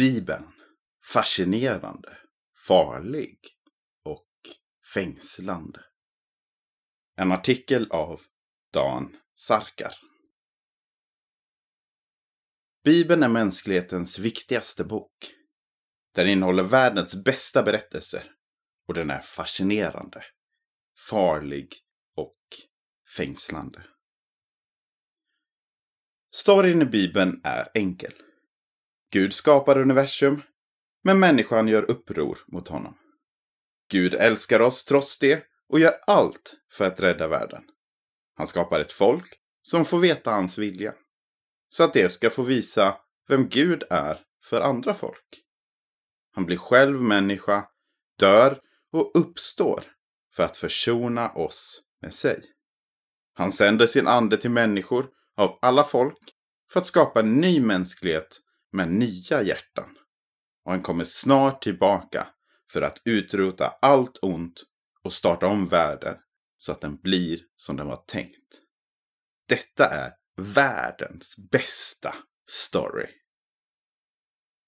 Bibeln. Fascinerande, farlig och fängslande. En artikel av Dan Sarkar. Bibeln är mänsklighetens viktigaste bok. Den innehåller världens bästa berättelser och den är fascinerande, farlig och fängslande. Storyn i Bibeln är enkel. Gud skapar universum, men människan gör uppror mot honom. Gud älskar oss trots det och gör allt för att rädda världen. Han skapar ett folk som får veta hans vilja. Så att det ska få visa vem Gud är för andra folk. Han blir själv människa, dör och uppstår för att försona oss med sig. Han sänder sin ande till människor av alla folk för att skapa en ny mänsklighet med nya hjärtan. Och han kommer snart tillbaka för att utrota allt ont och starta om världen så att den blir som den var tänkt. Detta är världens bästa story.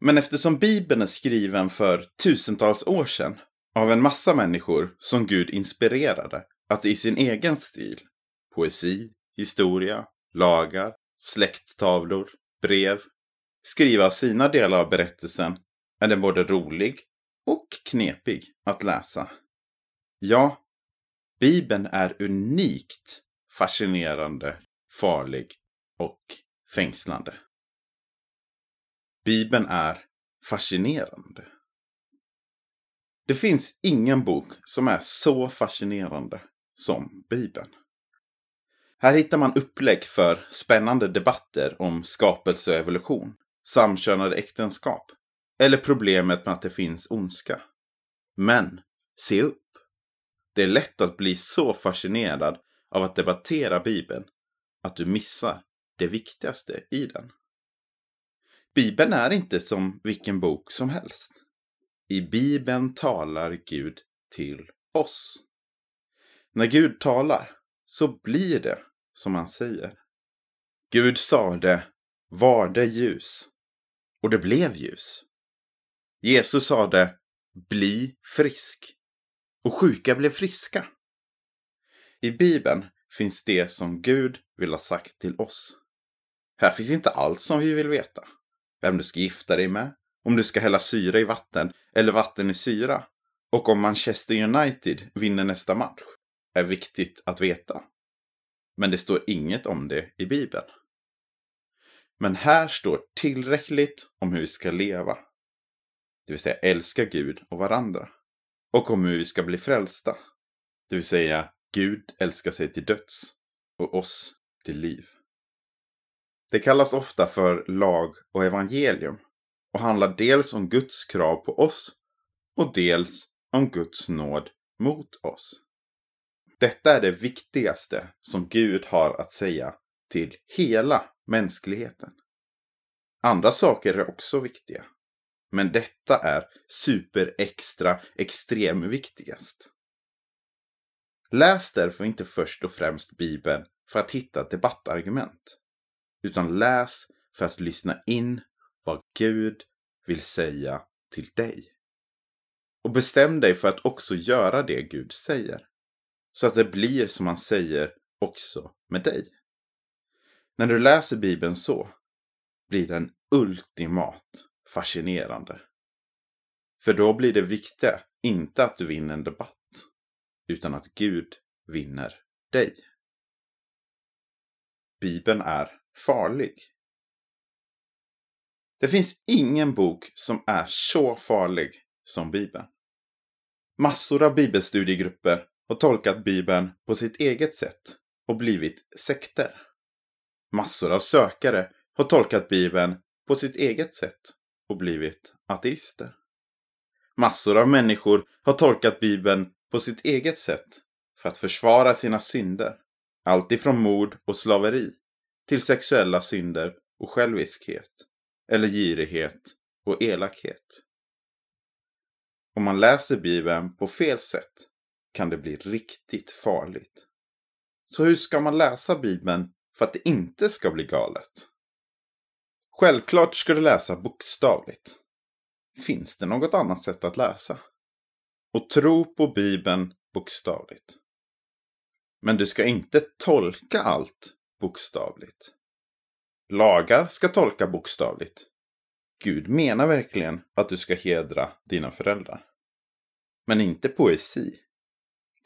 Men eftersom Bibeln är skriven för tusentals år sedan av en massa människor som Gud inspirerade att i sin egen stil, poesi, historia, lagar, släkttavlor, brev, skriva sina delar av berättelsen är den både rolig och knepig att läsa. Ja, Bibeln är unikt fascinerande, farlig och fängslande. Bibeln är fascinerande. Det finns ingen bok som är så fascinerande som Bibeln. Här hittar man upplägg för spännande debatter om skapelse och evolution, samkönade äktenskap eller problemet med att det finns ondska. Men, se upp! Det är lätt att bli så fascinerad av att debattera Bibeln att du missar det viktigaste i den. Bibeln är inte som vilken bok som helst. I Bibeln talar Gud till oss. När Gud talar så blir det som han säger. Gud sade, var det ljus? Och det blev ljus. Jesus sade, bli frisk. Och sjuka blev friska. I Bibeln finns det som Gud vill ha sagt till oss. Här finns inte allt som vi vill veta. Vem du ska gifta dig med, om du ska hälla syra i vatten eller vatten i syra och om Manchester United vinner nästa match är viktigt att veta. Men det står inget om det i Bibeln. Men här står tillräckligt om hur vi ska leva. Det vill säga älska Gud och varandra. Och om hur vi ska bli frälsta. Det vill säga Gud älskar sig till döds och oss till liv. Det kallas ofta för lag och evangelium och handlar dels om Guds krav på oss och dels om Guds nåd mot oss. Detta är det viktigaste som Gud har att säga till hela mänskligheten. Andra saker är också viktiga. Men detta är super extra extrem viktigast. Läs därför inte först och främst Bibeln för att hitta debattargument. Utan läs för att lyssna in vad Gud vill säga till dig. Och bestäm dig för att också göra det Gud säger. Så att det blir som han säger också med dig. När du läser Bibeln så blir den ultimat fascinerande. För då blir det viktiga inte att du vinner en debatt, utan att Gud vinner dig. Bibeln är farlig. Det finns ingen bok som är så farlig som Bibeln. Massor av bibelstudiegrupper har tolkat Bibeln på sitt eget sätt och blivit sekter. Massor av sökare har tolkat Bibeln på sitt eget sätt och blivit ateister. Massor av människor har tolkat Bibeln på sitt eget sätt för att försvara sina synder. Allt ifrån mord och slaveri till sexuella synder och själviskhet. Eller girighet och elakhet. Om man läser Bibeln på fel sätt kan det bli riktigt farligt. Så hur ska man läsa Bibeln för att det inte ska bli galet? Självklart ska du läsa bokstavligt. finns det något annat sätt att läsa. Och tro på Bibeln bokstavligt. Men du ska inte tolka allt bokstavligt. Lagar ska tolka bokstavligt. Gud menar verkligen att du ska hedra dina föräldrar. Men inte poesi.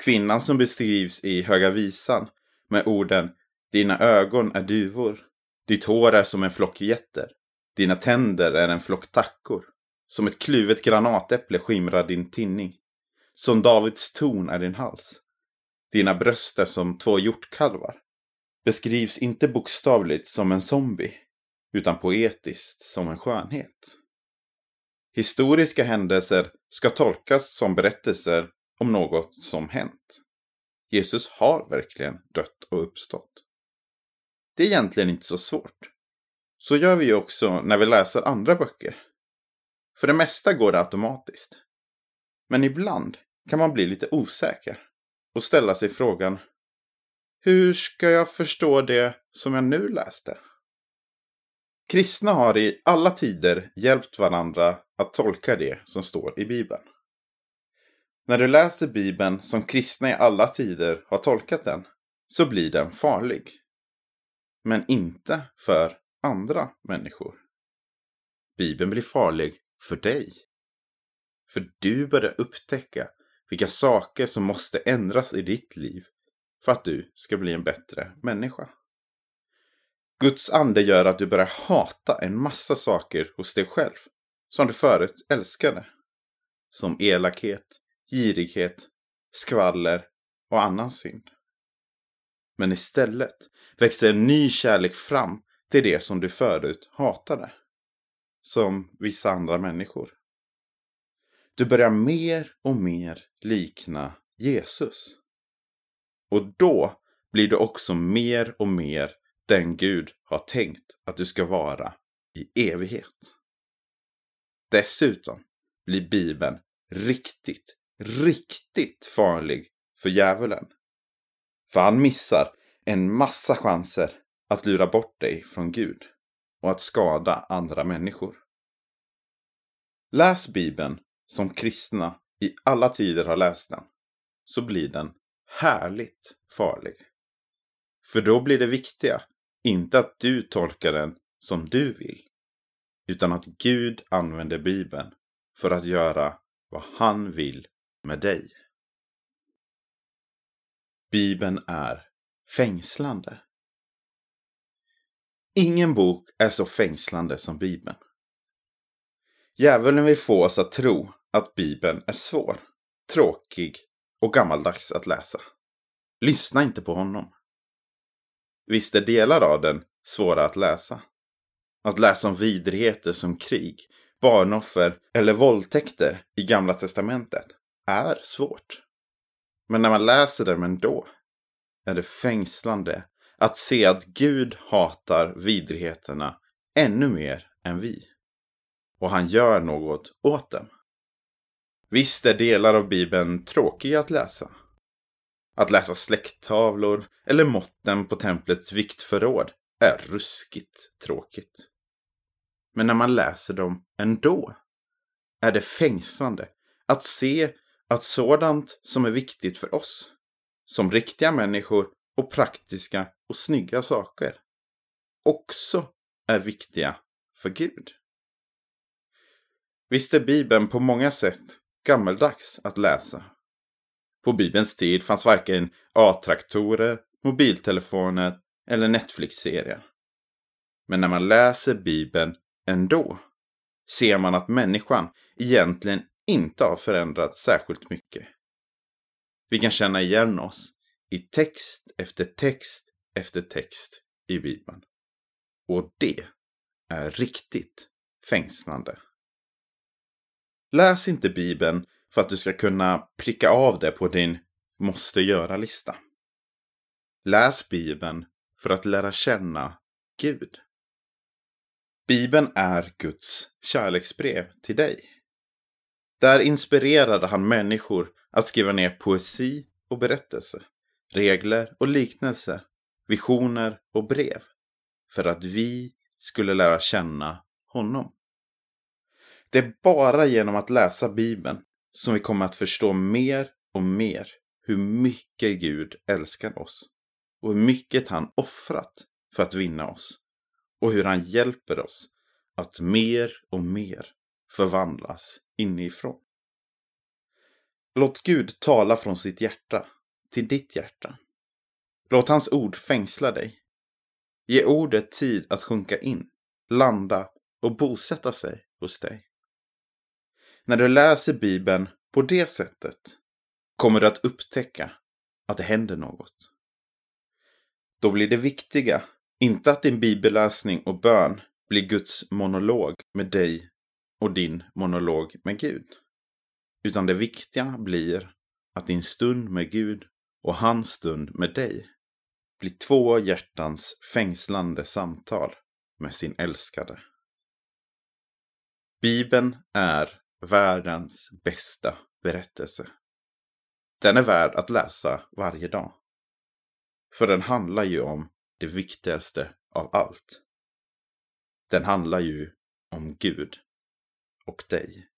Kvinnan som beskrivs i Höga Visan med orden dina ögon är duvor. Ditt hår är som en flock getter. Dina tänder är en flock tackor. Som ett kluvet granatäpple skimrar din tinning. Som Davids torn är din hals. Dina bröst är som två hjortkalvar. Beskrivs inte bokstavligt som en zombie, utan poetiskt som en skönhet. Historiska händelser ska tolkas som berättelser om något som hänt. Jesus har verkligen dött och uppstått. Det är egentligen inte så svårt. Så gör vi ju också när vi läser andra böcker. För det mesta går det automatiskt. Men ibland kan man bli lite osäker och ställa sig frågan Hur ska jag förstå det som jag nu läste? Kristna har i alla tider hjälpt varandra att tolka det som står i Bibeln. När du läser Bibeln som kristna i alla tider har tolkat den så blir den farlig. Men inte för andra människor. Bibeln blir farlig för dig. För du börjar upptäcka vilka saker som måste ändras i ditt liv för att du ska bli en bättre människa. Guds ande gör att du börjar hata en massa saker hos dig själv som du förut älskade. Som elakhet, girighet, skvaller och annan synd. Men istället växte en ny kärlek fram till det som du förut hatade. Som vissa andra människor. Du börjar mer och mer likna Jesus. Och då blir du också mer och mer den Gud har tänkt att du ska vara i evighet. Dessutom blir Bibeln riktigt, riktigt farlig för djävulen. För han missar en massa chanser att lura bort dig från Gud och att skada andra människor. Läs Bibeln som kristna i alla tider har läst den, så blir den härligt farlig. För då blir det viktiga inte att du tolkar den som du vill, utan att Gud använder Bibeln för att göra vad han vill med dig. Bibeln är fängslande. Ingen bok är så fängslande som Bibeln. Djävulen vill få oss att tro att Bibeln är svår, tråkig och gammaldags att läsa. Lyssna inte på honom. Visst är delar av den svåra att läsa. Att läsa om vidrigheter som krig, barnoffer eller våldtäkter i Gamla Testamentet är svårt. Men när man läser dem ändå är det fängslande att se att Gud hatar vidrigheterna ännu mer än vi. Och han gör något åt dem. Visst är delar av Bibeln tråkiga att läsa. Att läsa släkttavlor eller måtten på templets viktförråd är ruskigt tråkigt. Men när man läser dem ändå är det fängslande att se att sådant som är viktigt för oss, som riktiga människor och praktiska och snygga saker, också är viktiga för Gud. Visst är Bibeln på många sätt gammeldags att läsa. På Bibelns tid fanns varken A-traktorer, mobiltelefoner eller Netflix-serier. Men när man läser Bibeln ändå ser man att människan egentligen inte har förändrats särskilt mycket. Vi kan känna igen oss i text efter text efter text i Bibeln. Och det är riktigt fängslande. Läs inte Bibeln för att du ska kunna pricka av det på din måste göra-lista. Läs Bibeln för att lära känna Gud. Bibeln är Guds kärleksbrev till dig. Där inspirerade han människor att skriva ner poesi och berättelser, regler och liknelser, visioner och brev. För att vi skulle lära känna honom. Det är bara genom att läsa Bibeln som vi kommer att förstå mer och mer hur mycket Gud älskar oss och hur mycket han offrat för att vinna oss och hur han hjälper oss att mer och mer förvandlas inifrån. Låt Gud tala från sitt hjärta till ditt hjärta. Låt hans ord fängsla dig. Ge ordet tid att sjunka in, landa och bosätta sig hos dig. När du läser Bibeln på det sättet kommer du att upptäcka att det händer något. Då blir det viktiga inte att din bibelläsning och bön blir Guds monolog med dig och din monolog med Gud. Utan det viktiga blir att din stund med Gud och hans stund med dig blir två hjärtans fängslande samtal med sin älskade. Bibeln är världens bästa berättelse. Den är värd att läsa varje dag. För den handlar ju om det viktigaste av allt. Den handlar ju om Gud och dig.